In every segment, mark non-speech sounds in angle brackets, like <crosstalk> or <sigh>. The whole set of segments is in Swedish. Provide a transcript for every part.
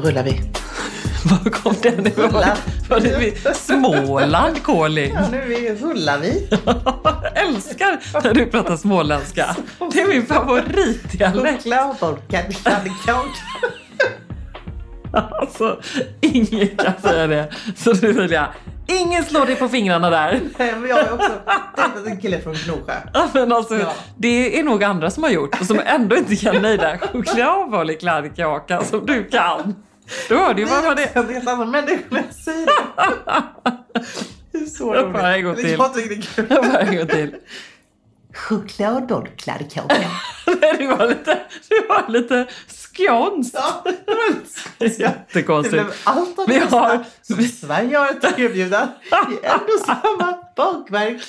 Rullar vi. <laughs> Var kom den ifrån? Var det Småland, Kåling? nu rullar vi. Jag <laughs> älskar när du pratar småländska. Det är min favoritdialekt. <laughs> Alltså, ingen kan säga det. Så nu vill jag, ingen slår dig på fingrarna där. <laughs> Men jag har också dejtat en kille från Gnosjö. Ja, Men alltså, Ja. det är nog andra som har gjort och som ändå inte kan nejda choklad i kladdkaka som du kan. Då hör du ju vad var det Jag vet andra människor när jag säger det. <laughs> Det är så Jag får en gång roligt. till. Jag tycker det är kul. Bara en gång till. Chokladbollkladdkaka. <laughs> Nej, du var lite, du var lite skånsk. Ja, <laughs> skånska. Det Jättekonstigt. blev allt av Vi det bästa har- som Sverige har att erbjuda i ändå samma bakverk.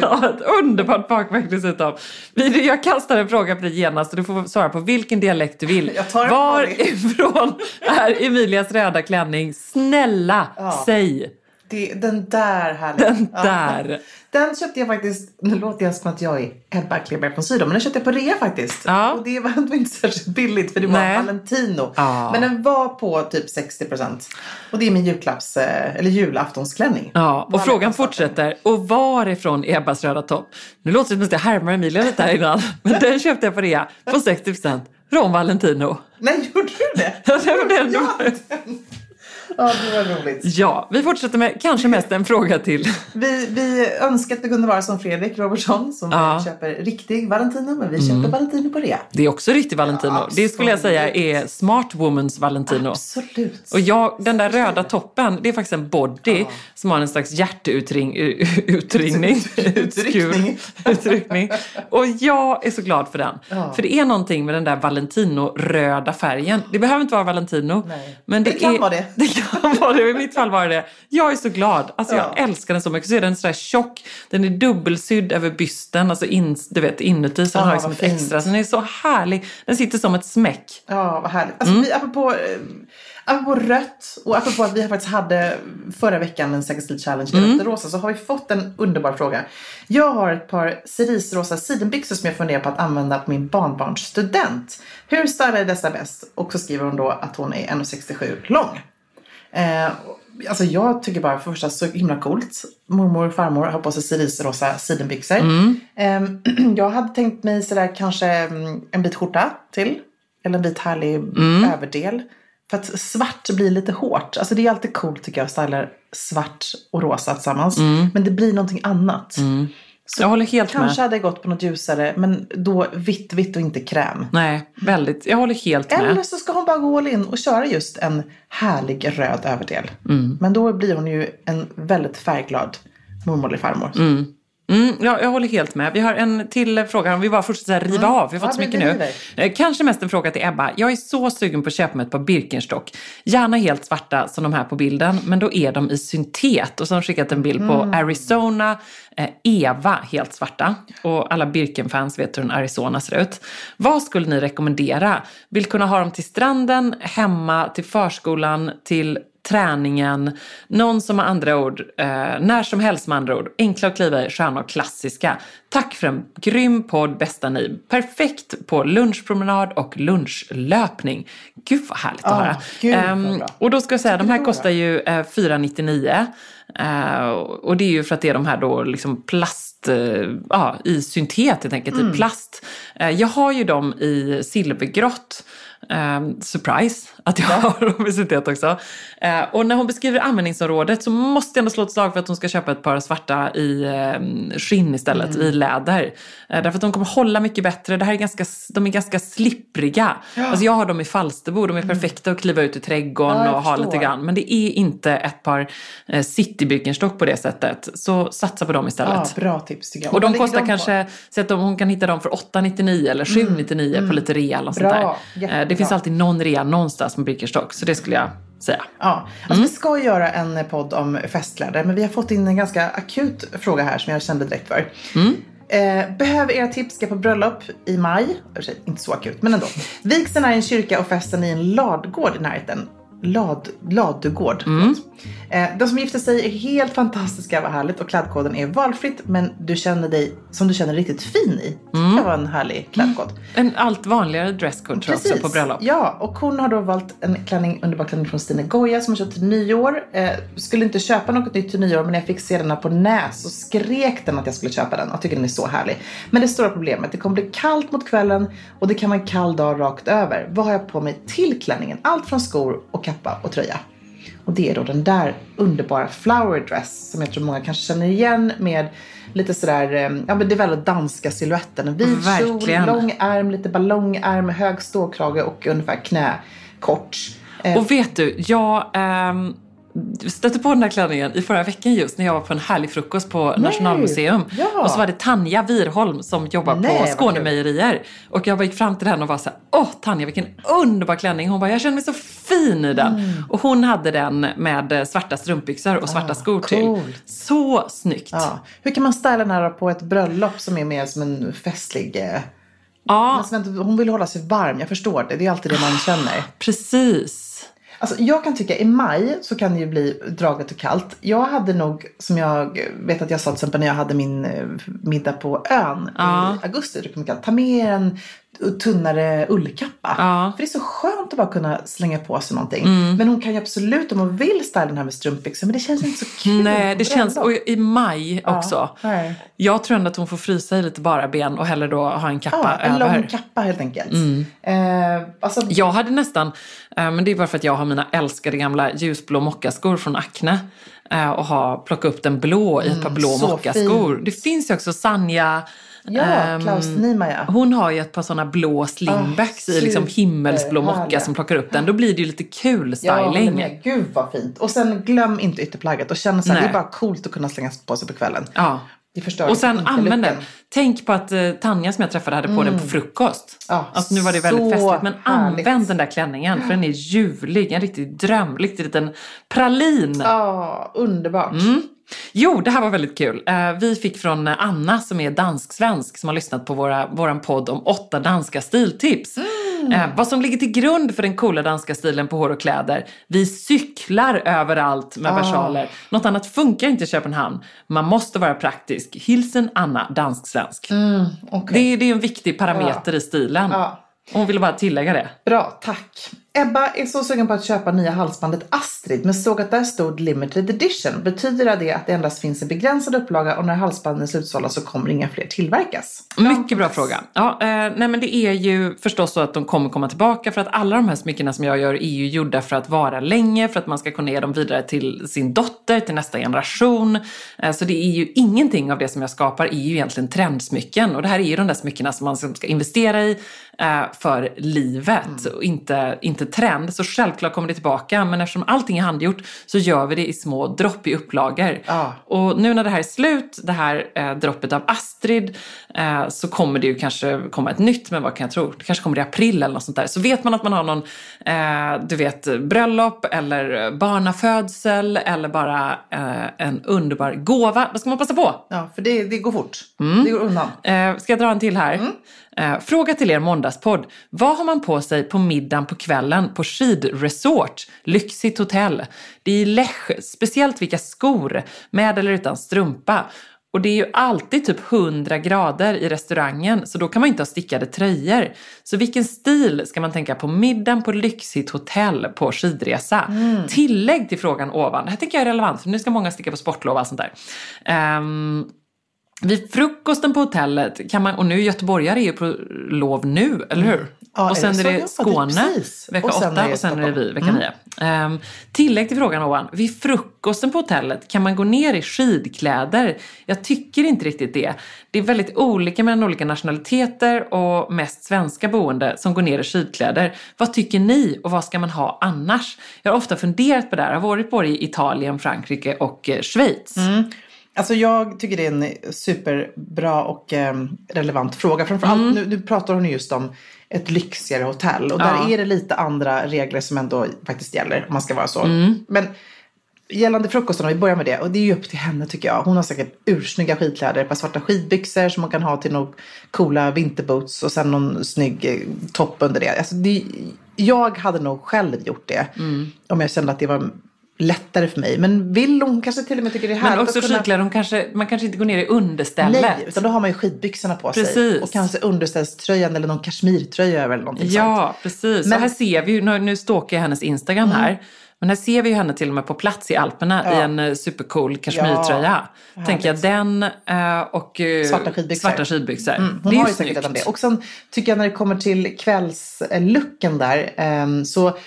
Ja, ett underbart bakverk dessutom. Vi- Jag kastar en fråga på dig genast och du får svara på vilken dialekt du vill. En. Varifrån är Emilias röda klänning? Snälla, Ja. säg! Det, den där härliga. Den Ja. där. Den köpte jag faktiskt, nu låter jag som att jag är Ebba Kleberg från Sydom, men den köpte jag på rea faktiskt. Ja. Och det var inte särskilt billigt för det var Nej. Valentino. Ja. Men den var på typ 60%. Och det är min julklapps, eh, eller julaftonsklänning. Ja, och frågan fortsätter. Och varifrån Ebbas röda topp? Nu låter det som att jag härmar Emilia lite här innan. <laughs> Men den köpte jag på rea på 60% från Valentino. Nej, gjorde du det? Ja, den. Ja, den. Ja, det var roligt. Ja, vi fortsätter med kanske mest en fråga till. Vi, vi önskar att vi kunde vara som Fredrik Robertsson som Ja. Mm. köper riktig Valentino, men vi köper Valentino på rea. Det är också riktig Valentino. Ja, det skulle jag säga är smart womans Valentino. Absolut. Och jag, den där röda toppen, det är faktiskt en body som har en slags hjärtutring, u- utringning. <laughs> Utryckning. Utryckning. Och jag är så glad för den. Ja. För det är någonting med den där Valentino-röda färgen. Det behöver inte vara Valentino. Nej. Men det, Det kan är, vara det. Det <laughs> kan vara det. I mitt fall var det Jag är så glad. Alltså jag Ja. älskar den så mycket. Så är den sådär tjock. Den är dubbelsydd över bysten. Alltså in, du vet inuti. Så den Ja, har liksom ett fint. extra. Så den är så härlig. Den sitter som ett smäck. Ja, vad härligt. Alltså, vi, apropå, eh, apropå rött och apropå att vi faktiskt hade förra veckan en Street Challenge i och rosa så har vi fått en underbar fråga. Jag har ett par cerisrosa sidenbyxor som jag funderar på att använda på min barnbarns student. Hur stylar jag dessa bäst? Och så skriver hon då att hon är 1,67 lång. Eh, alltså jag tycker bara för första så himla coolt. Mormor och farmor har på sig cerisrosa sidenbyxor. Eh, <clears throat> jag hade tänkt mig sådär kanske mm, en bit skjorta till. Eller en vit härlig överdel. För att svart blir lite hårt. Alltså det är alltid coolt tycker jag att styla svart och rosa tillsammans. Men det blir någonting annat. Så Jag håller helt kanske med. hade jag gått på något ljusare. Men då vitt, vitt och inte kräm. Nej, väldigt. Jag håller helt med. Eller så ska hon bara gå all in och köra just en härlig röd överdel. Mm. Men då blir hon ju en väldigt färgglad mormor eller farmor. Mm, ja, jag håller helt med. Vi har en till fråga. Om vi bara fortsätter riva av. Vi har fått Ja, så mycket nu. river. Eh, Kanske mest en fråga till Ebba. Jag är så sugen på att köpa mig ett par Birkenstock. Gärna helt svarta som de här på bilden. Men då är de i syntet. Och så har de skickat en bild på Mm. Arizona eh, Eva helt svarta. Och alla Birken-fans vet hur en Arizona ser ut. Vad skulle ni rekommendera? Vill kunna ha dem till stranden, hemma, till förskolan, till träningen, någon som har andra ord, eh, när som helst med andra ord. Enkla att kliva i, sköna och klassiska. Tack för en grym podd, bästa ni. Perfekt på lunchpromenad och lunchlöpning. Gud vad härligt att Ja, höra. gud Ehm, och då ska jag säga, de här kostar ju eh, 499. Eh, och det är ju för att det är de här då liksom plast, eh, ja i syntet helt enkelt, Mm. i plast. Eh, jag har ju dem i silvergrått. Eh, surprise att jag <laughs> har syntet också. Eh, och när hon beskriver användningsområdet så måste jag ändå slå ett slag för att hon ska köpa ett par svarta i eh, skinn istället, Mm. i läder. Eh, därför att de kommer hålla mycket bättre. Det här är ganska, de är ganska slippriga. Alltså jag har dem i Falsterbo, de är perfekta att kliva ut i trädgården Mm. Ja, och ha lite grann. Men det är inte ett par eh, city Birkenstock på det sättet. Så satsa på dem istället. Ja, bra tips tycker jag. Och de kostar på? kanske, så att de, hon kan hitta dem för 899 eller 799 på lite rea eller sånt där. Eh, finns alltid någon rea någonstans med Birkenstock, så det skulle jag säga. Ja, alltså vi ska göra en podd om festkläder men vi har fått in en ganska akut fråga här som jag kände direkt för. Eh, behöver era tips ska på bröllop i maj. Inte så akut, men ändå. Vigseln är i en kyrka och festen i en ladugård i närheten. Lad, ladugård. förlåt. Eh, de som gifter sig är helt fantastiska, vad härligt. Och klädkoden är valfritt men du känner dig som du känner dig riktigt fin i. Det kan vara en härlig klädkod. En allt vanligare dresscode tror jag också på bröllop. Ja, och hon har då valt en klänning, underbar klänning från Stine Goya som hon köpt till nyår. Eh, skulle inte köpa något nytt till nyår men när jag fick se den här på Näs så skrek den att jag skulle köpa den. Jag tycker den är så härlig. Men det stora problemet, det kommer bli kallt mot kvällen och det kan vara en kall dag rakt över. Vad har jag på mig till klänningen? Allt från skor och kappa och tröja. Och det är då den där underbara flower dress som jag tror många kanske känner igen med lite sådär, eh, ja men det är väldigt danska silhuetten. En vit kjol, lång ärm, lite ballongärm, hög ståkrage och ungefär knäkort. Och vet du, jag ehm, stötte på den här klänningen i förra veckan just när jag var på en härlig frukost på Nationalmuseum. Ja. Och så var det Tanja Wirholm som jobbar Nej, på Skånemejerier. Och jag gick fram till henne och var så här, åh Tanja vilken underbar klänning. Hon bara, jag känner mig så fin i den. Mm. Och hon hade den med svarta strumpbyxor och svarta skor till. Ah, coolt. Så snyggt. ja. Hur kan man styla den här på ett bröllop som är mer som en festlig... Eh, Ja, men hon vill hålla sig varm, jag förstår det. Det är alltid det man känner. precis. Alltså, jag kan tycka i maj så kan det ju bli draget och kallt. Jag hade nog, som jag vet att jag sa till exempel när jag hade min eh, middag på ön Ja. i augusti. Man kallt. Ta med en tunnare ullkappa. Ja. För det är så skönt att bara kunna slänga på sig någonting. Men hon kan ju absolut om hon vill styla den här med strumpbyxor. Men det känns inte så kul. <laughs> Nej, det känns, och i maj också. nej. Jag tror ändå att hon får frysa i lite bara ben och hellre då ha en kappa Ja, en över. lång kappa helt enkelt. Eh, alltså, Jag hade nästan, eh, men det är bara för att jag har mina älskade gamla ljusblå mockaskor från Acne. eh, Och har plockat upp den blå i ett par blå Mm, mockaskor. Det finns ju också Sanja. Ja, ehm, Klaus Niemeyer. Hon har ju ett par sådana blå slingbacks Ah, i liksom himmelsblå mocka som plockar upp den. Då blir det ju lite kul Ja, styling. med. Gud vad fint. Och sen glöm inte ytterplagget och känn så här, det är bara coolt att kunna slänga på sig på kvällen. Ja, Och sen använd den. Tänk på att eh, Tanja som jag träffade hade på den på frukost. Ja, alltså, nu var det väldigt festligt. Men härligt. använd den där klänningen för den är ljuvlig. En riktig dröm. Riktig liten pralin. Ja, underbart. Mm. Jo, det här var väldigt kul. Eh, Vi fick från Anna som är dansk-svensk som har lyssnat på våra, våran podd om åtta danska stiltips. Eh, vad som ligger till grund för den coola danska stilen på hår och kläder. Vi cyklar överallt med versaler. Något annat funkar inte i Köpenhamn. Man måste vara praktisk. Hilsen Anna, dansk-svensk. Okej. Det, det är en viktig parameter i stilen. Ja. Hon ville bara tillägga det. Bra, tack. Ebba är så sugen på att köpa nya halsbandet Astrid men såg att där stod limited edition. Betyder det att det endast finns en begränsad upplaga och när halsbanden är slutsålda så kommer inga fler tillverkas? Mycket bra fråga. Ja, eh, nej men det är ju förstås så att de kommer komma tillbaka för att alla de här smyckena som jag gör är ju gjorda för att vara länge, för att man ska kunna ge dem vidare till sin dotter, till nästa generation. Eh, så det är ju ingenting av det som jag skapar är ju egentligen trendsmycken och det här är ju de där smyckena som man ska investera i eh, för livet och inte, inte trend. Så självklart kommer det tillbaka men eftersom allting är handgjort så gör vi det i små dropp i upplagor. Ja. Och nu när det här är slut, det här eh, droppet av Astrid, eh, så kommer det ju kanske komma ett nytt, men vad kan jag tro? Det kanske kommer i april eller något sånt där. Så vet man att man har någon, eh, du vet, bröllop eller barnafödsel eller bara eh, en underbar gåva, då ska man passa på. Ja, för det, det går fort. Mm. Det går undan. Eh, ska jag dra en till här? Eh, fråga till er måndagspodd. Vad har man på sig på middagen på kvällen på skidresort? Lyxigt hotell. Det är Lech, speciellt vilka skor, med eller utan strumpa. Och det är ju alltid typ 100 grader i restaurangen, så då kan man inte ha stickade tröjor. Så vilken stil ska man tänka på middagen på lyxigt hotell på skidresa? Tillägg till frågan ovan. Det här tycker jag är relevant, för nu ska många sticka på sportlov och allt sånt där. Ehm, vid frukosten på hotellet kan man, och nu göteborgare är ju på lov nu, eller hur? Ja, är och sen det är det Ja, det- Skåne precis. vecka Och sen åtta är det och sen är det vi vecka nio. Ehm, tillägg till frågan ovan. Vid frukosten på hotellet kan man gå ner i skidkläder. Jag tycker inte riktigt det. Det är väldigt olika mellan olika nationaliteter och mest svenska boende som går ner i skidkläder. Vad tycker ni och vad ska man ha annars? Jag har ofta funderat på det här. Jag har varit både i Italien, Frankrike och eh, Schweiz. Alltså jag tycker det är en superbra och eh, relevant fråga. Framförallt nu, nu pratar hon just om ett lyxigare hotell. Och där Ja. är det lite andra regler som ändå faktiskt gäller om man ska vara så. Mm. Men gällande frukosten, om vi börjar med det. Och det är ju upp till henne tycker jag. Hon har säkert ursnygga skidkläder. Ett par svarta skidbyxor som man kan ha till några coola vinterboots. Och sen någon snygg eh, topp under det. Alltså det jag hade nog själv gjort det. Mm. Om jag kände att det var lättare för mig. Men vill hon kanske till och med tycker det är härligt Men också att kunna... skidkläder, de kanske, man kanske inte går ner i understället. Nej, utan då har man ju skidbyxorna på sig. Precis. Och kanske underställströjan eller någon kashmirtröja över eller någonting sånt. Ja, precis. Men- och här ser vi ju, nu, nu stalkar jag hennes Instagram här. Men här ser vi ju henne till och med på plats i Alperna Ja. i en eh, supercool kashmirtröja. Ja, Tänker jag den eh, och eh, Svarta skidbyxor. Svarta skidbyxor. Mm, hon det har ju säkert redan det. Och sen tycker jag när det kommer till kvällslooken där. ehm, så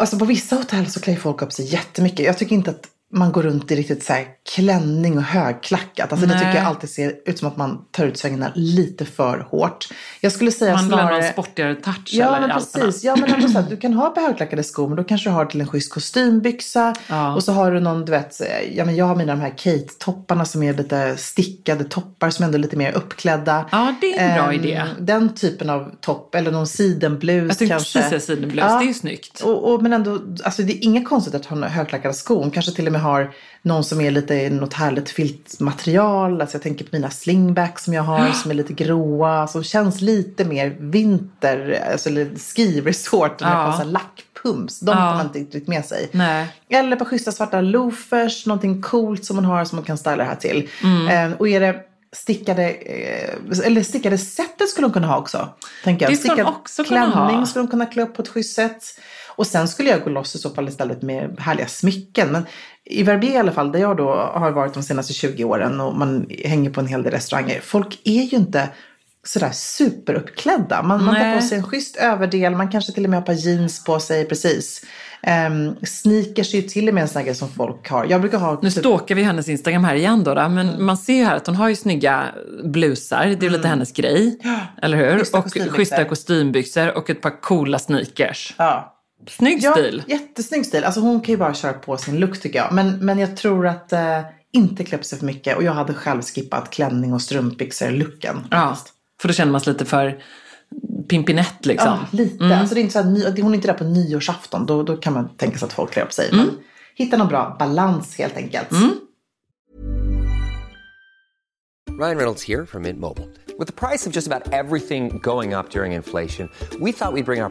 Alltså på vissa hotell så klär ju folk upp sig jättemycket. Jag tycker inte att man går runt i riktigt så här klänning och högklackat. Alltså det tycker jag alltid ser ut som att man tar ut svängarna lite för hårt. Jag skulle säga Man vill ha snarare... sportigare touch Ja eller men precis. Ja men ändå så att du kan ha <clears throat> par högklackade skor men då kanske du har till en schysst kostymbyxa. Ja. Och så har du någon, du vet, ja men jag har mina de här Kate-topparna som är lite stickade toppar som ändå är lite mer uppklädda. Ja, det är en bra Ehm, idé. Den typen av topp eller någon sidenblus Jag tänkte kanske. precis säga sidenblus, det är ju snyggt. Och, och, men ändå, alltså det är inga konstigt att ha högklackade skor. Kanske till och med har någon som är lite något härligt filtmaterial. Alltså jag tänker på mina slingbacks som jag har som är lite gråa. Som känns lite mer vinter, alltså ski resort. Ja. lackpumps. De Ja. tar man inte riktigt med sig. Nej. Eller på schyssta svarta loafers, någonting coolt som man har som man kan styla det här till. Mm. Eh, och är det stickade, eh, eller stickade sättet skulle hon kunna ha också. Tänker jag. Det skulle hon Stickad också kunna klänning ha. skulle hon kunna klä upp på ett schysst sätt. Och sen skulle jag gå loss i så fall istället med härliga smycken. Men i Verbier i alla fall, där jag då har varit de senaste 20 åren och man hänger på en hel del restauranger. Folk är ju inte sådär superuppklädda. Man, man tar på sig en schysst överdel, man kanske till och med har ett par jeans på sig, precis. Um, sneakers är ju till och med en sån grej som folk har. Jag brukar ha... Nu typ- stalkar vi hennes Instagram här igen då, då men Mm. man ser ju här att hon har ju snygga blusar, det är ju lite hennes grej. Eller hur? Schyssta och kostymbyxor. schyssta kostymbyxor och ett par coola sneakers. Ja. Snygg Ja, stil. jättesnygg stil. Alltså hon kan ju bara köra på sin look tycker jag. Men, men jag tror att eh, inte klä upp sig för mycket. Och jag hade själv skippat klänning och strumpbyxor-looken. Ja, för då känner man sig lite för pimpinett liksom. Ja, lite. Alltså det är inte så här, hon är inte där på nyårsafton. Då, då kan man tänka sig att folk klär upp sig. Men hitta någon bra balans helt enkelt. Ryan Reynolds here from Mint Mobile. With the price of just about everything going up during inflation, we thought we'd bring our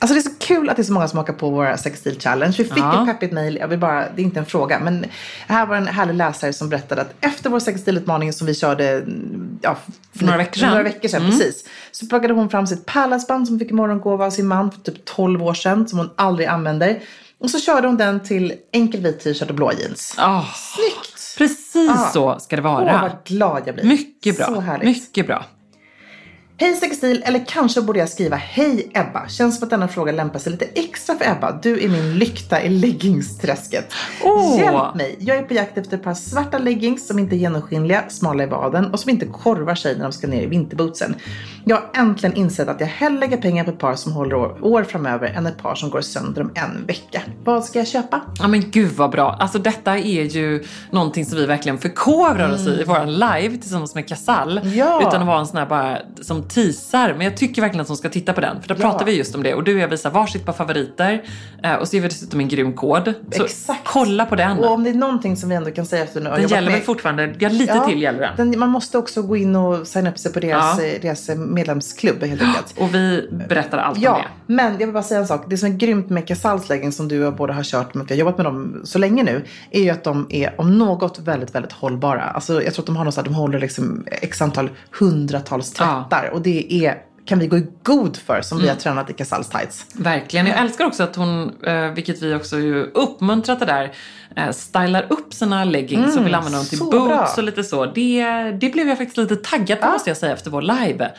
Alltså det är så kul att det är så många som hakar på våra sextil challenge. Vi fick Ja. ett peppigt mejl, jag vill bara, det är inte en fråga, men här var en härlig läsare som berättade att efter vår sexstilutmaning som vi körde mm, ja, För några veckor sedan. Mm. några veckor sedan precis, så plockade hon fram sitt pärlhalsband som hon fick i morgongåva av sin man för typ 12 år sedan, som hon aldrig använder. Och så körde hon den till enkel vit t-shirt och blå jeans. Oh, Snyggt! precis Ah. så ska det Åh, vara. vad glad jag blir. Mycket bra. Så härligt. Mycket bra. Hej Sextil, eller kanske borde jag skriva Hej Ebba. Känns som att denna fråga lämpar sig lite extra för Ebba. Du är min lykta i leggingsträsket. Åh. Hjälp mig! Jag är på jakt efter ett par svarta leggings som inte är genomskinliga, smala i vaden och som inte korvar sig när de ska ner i vinterbootsen. Jag har äntligen insett att jag hellre lägger pengar på ett par som håller år, år framöver än ett par som går sönder om en vecka. Vad ska jag köpa? Ja men gud vad bra. Alltså detta är ju någonting som vi verkligen förkovrar oss i i våran live tillsammans med Casall. Mm. Ja. Utan att vara en sån här bara som teasar. Men jag tycker verkligen att de ska titta på den. För då pratar vi just om det. Och du och jag visar varsitt par favoriter. Eh, och så ger vi dessutom en grym kod. Så Exakt. kolla på den. Och om det är någonting som vi ändå kan säga efter nu. den gäller väl fortfarande? Ja, lite till gäller den. Man måste också gå in och signa upp sig på deras, Ja. eh, deras medlemsklubb helt enkelt. Och vi berättar allt om Ja, det. men jag vill bara säga en sak. Det som är grymt med Casals leggings som du och jag båda har kört med, vi har jobbat med dem så länge nu, är ju att de är om något väldigt, väldigt hållbara. Alltså jag tror att de har något så här, de håller liksom x antal hundratals tvättar och det är kan vi gå i god för som Mm. vi har tränat i Casals tights. Verkligen. Jag älskar också att hon, eh, vilket vi också ju uppmuntrat det där, eh, stylar upp sina leggings och vill använda dem till boots bra. och lite så. Det, det blev jag faktiskt lite taggad på måste jag säga efter vår live.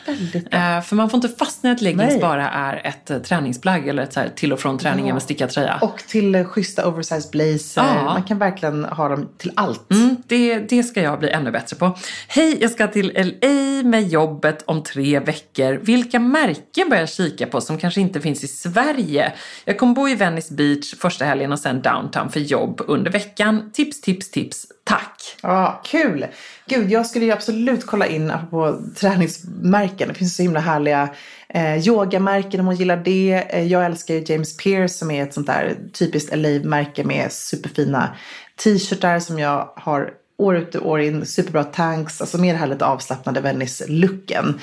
Eh, för man får inte fastna i att leggings Nej. bara är ett träningsplagg eller ett så här till och från träningen med stickad tröja. Och till eh, schyssta oversized blazer. Ja. Man kan verkligen ha dem till allt. Mm, det, det ska jag bli ännu bättre på. Hej, jag ska till LA med jobbet om tre veckor. Vilka märken bör jag kika på som kanske inte finns i Sverige? Jag kommer bo i Venice Beach första helgen och sen downtown för jobb under veckan. Tips, tips, tips. Tack! Ja, kul! Gud, jag skulle ju absolut kolla in apropå träningsmärken. Det finns så himla härliga eh, yogamärken om hon gillar det. Eh, jag älskar ju James Pierce som är ett sånt där typiskt LA-märke med superfina t-shirtar som jag har år ut och år in, superbra tanks, alltså mer det här lite avslappnade Venice-looken.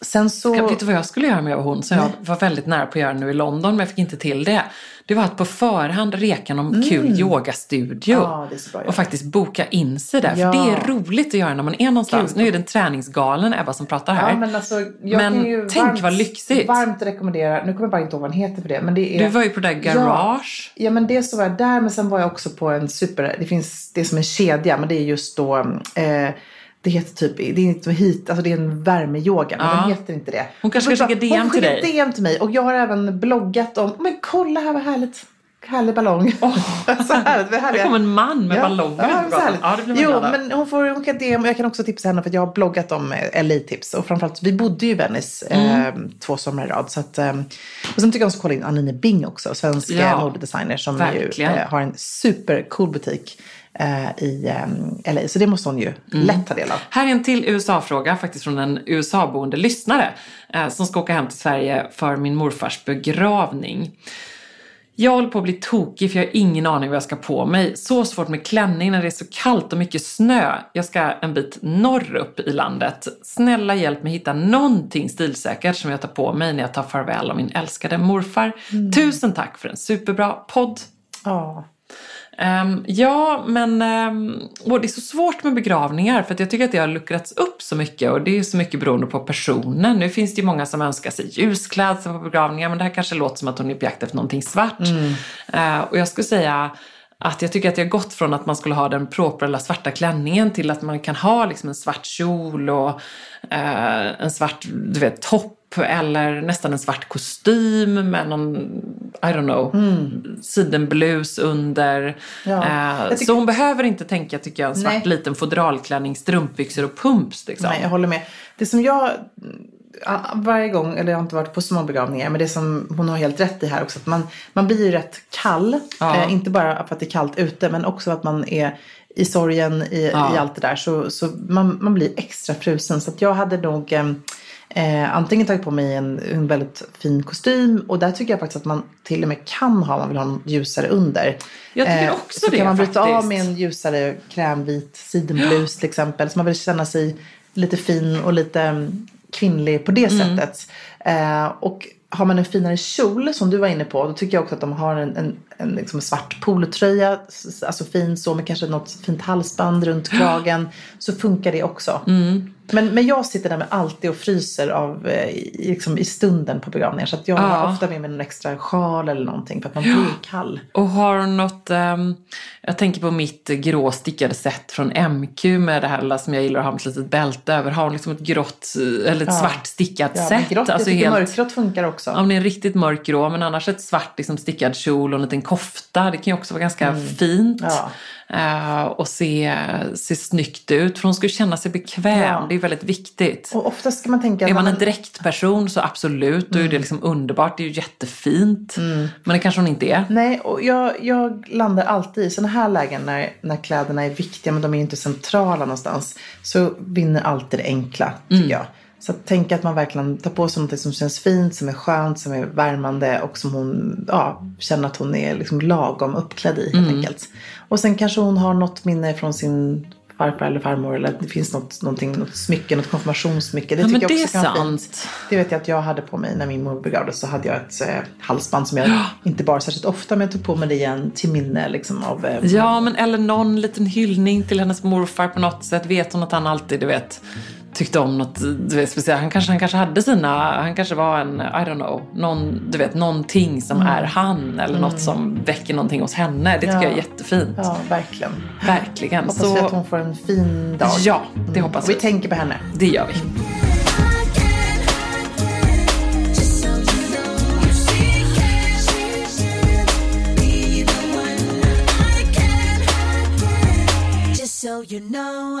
Sen så... Vet du vad jag skulle göra med hon som jag var väldigt nära på att göra nu i London men jag fick inte till det. Det var att på förhand reka någon kul yogastudio. Mm. Ja, och faktiskt boka in sig där. Ja. För det är roligt att göra när man är någonstans. Gud. Nu är det en träningsgalen Ebba som pratar här. Ja, men alltså, Men tänk varmt, vad lyxigt. Varmt rekommendera, nu kommer jag bara inte ihåg vad den heter för det, men det är... Du var ju på det där garage. Ja, ja men det så var jag där, men sen var jag också på en super, det finns, det är som en kedja, men det är just då, eh, det heter typ, det är inte hit, alltså det är en värmeyoga, men Ja. den heter inte det. Hon kanske ska skicka DM hon till skickar dig. DM till mig och jag har även bloggat om, men kolla här vad härligt. Härlig ballong. <laughs> så härligt, vad härliga- Det kom en man med ballonger Ja, ut på så härligt. Ja, det blir Jo, glad av. men hon får hon kan DM. Jag kan också tipsa henne för att jag har bloggat om eh, LA-tips. Och framförallt, vi bodde ju i Venice Mm. eh, två somrar i rad. Så att, eh, och sen tycker jag att kolla in Anine Bing också, svensk Ja, ja, modedesigner som ju eh, har en supercool butik i eh, LA. Så det måste hon ju Mm. lätt ta del av. Här är en till USA-fråga, faktiskt från en USA-boende lyssnare eh, som ska åka hem till Sverige för min morfars begravning. Jag håller på att bli tokig för jag har ingen aning vad jag ska på mig. Så svårt med klänning när det är så kallt och mycket snö. Jag ska en bit norrut i landet. Snälla hjälp mig hitta någonting stilsäkert som jag tar på mig när jag tar farväl av min älskade morfar. Tusen tack för en superbra podd. Ja. Ehm, ja, men um, det är så svårt med begravningar för jag tycker att det har luckrats upp så mycket och det är så mycket beroende på personen. Nu finns det ju många som önskar sig ljusklädsel på begravningar men det här kanske låter som att hon är på jakt efter någonting svart. Eh, och jag skulle säga att jag tycker att det har gått från att man skulle ha den propra svarta klänningen till att man kan ha liksom en svart kjol och eh, en svart du vet, topp eller nästan en svart kostym med någon, I don't know, sidenblus under. Mm. Ja. Eh, tycker- Så hon behöver inte tänka, tycker jag, en svart Nej. liten fodralklänning, strumpbyxor och pumps. Liksom. Nej, jag håller med. Det som jag ja, varje gång, eller jag har inte varit på så många begravningar, men det som hon har helt rätt i här också, att man, man blir ju rätt kall. Ja. Eh, inte bara för att det är kallt ute, men också att man är i sorgen, i, Ja. i allt det där. Så, så man, man blir extra frusen. Så att jag hade nog eh, eh, antingen tagit på mig en, en väldigt fin kostym och där tycker jag faktiskt att man till och med kan ha, om man vill ha en ljusare under. Jag tycker Eh, också så det, kan man bryta av faktiskt. med en ljusare krämvit sidenblus till exempel. Så man vill känna sig lite fin och lite mm, kvinnlig på det Mm. sättet. Eh, och har man en finare kjol som du var inne på. Då tycker jag också att de har en, en, en liksom svart polotröja. Alltså fin så med kanske något fint halsband runt kragen. Så funkar det också. Mm. Men, men jag sitter där med alltid och fryser av, eh, i, liksom i stunden på begravningar. Så jag Ja. har ofta med mig en extra sjal eller någonting. För att man blir kall. Och har hon något, ehm, jag tänker på mitt grå stickade set från MQ med det här lilla som jag gillar att ha med ett litet bälte över. Har hon liksom ett grått, eh, eller ett Ja. svart stickat Ja, set? grått, alltså helt, mörkgrått funkar också. om det är en riktigt mörkgrå, men annars ett svart liksom, stickad kjol och en liten kofta. Det kan ju också vara ganska fint. Mm. Ja. Eh, och se, se snyggt ut. För hon ska känna sig bekväm. Ja. Det är väldigt viktigt. Och ofta ska man tänka att Är man en direktperson så absolut, då är Mm. det liksom underbart. Det är ju jättefint. Men det kanske hon inte är. Nej, och jag, jag landar alltid i sådana här lägen när, när kläderna är viktiga men de är inte centrala någonstans. Så vinner alltid det enkla, tycker Mm. jag. Så att tänka att man verkligen tar på sig något som känns fint, som är skönt, som är värmande och som hon ja, känner att hon är liksom lagom uppklädd i helt Mm. enkelt. Och sen kanske hon har något minne från sin farfar eller farmor eller det finns något, något smycke, något konfirmationssmycke. Det Ja, tycker jag det också är kan vara fint. Det vet jag att jag hade på mig när min mor begravdes. Så hade jag ett eh, halsband som jag inte bar särskilt ofta. Men jag tog på mig det igen till minne liksom, av... Eh, Ja, men eller någon liten hyllning till hennes morfar på något sätt. Vet hon att han alltid, du vet, tyckte om något du vet, speciellt. Han kanske, han kanske hade sina, han kanske var en, I don't know, någon, du vet, någonting som Mm. är han eller något som väcker någonting hos henne. Det tycker Ja. jag är jättefint. Ja, verkligen. Verkligen. Hoppas vi att Så, hon får en fin dag. ja, det hoppas Och vi vi. tänker på henne. Det gör vi. Just so you know,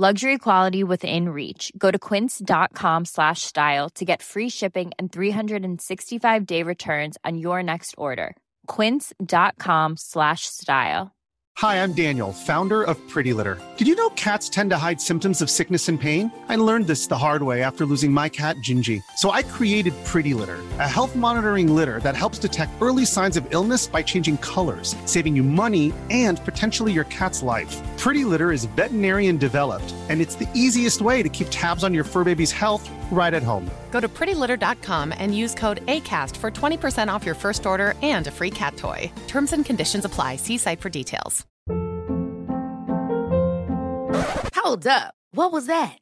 Luxury quality within reach. Go to quince.com slash style to get free shipping and 365 day returns on your next order. Quince.com slash style. Hi, I'm Daniel, founder of Pretty Litter. Did you know cats tend to hide symptoms of sickness and pain? I learned this the hard way after losing my cat, Gingy. So I created Pretty Litter, a health monitoring litter that helps detect early signs of illness by changing colors, saving you money and potentially your cat's life. Pretty Litter is veterinarian developed, and it's the easiest way to keep tabs on your fur baby's health right at home. Go to prettylitter.com and use code ACAST for 20% off your first order and a free cat toy. Terms and conditions apply. See site for details. Hold up. What was that?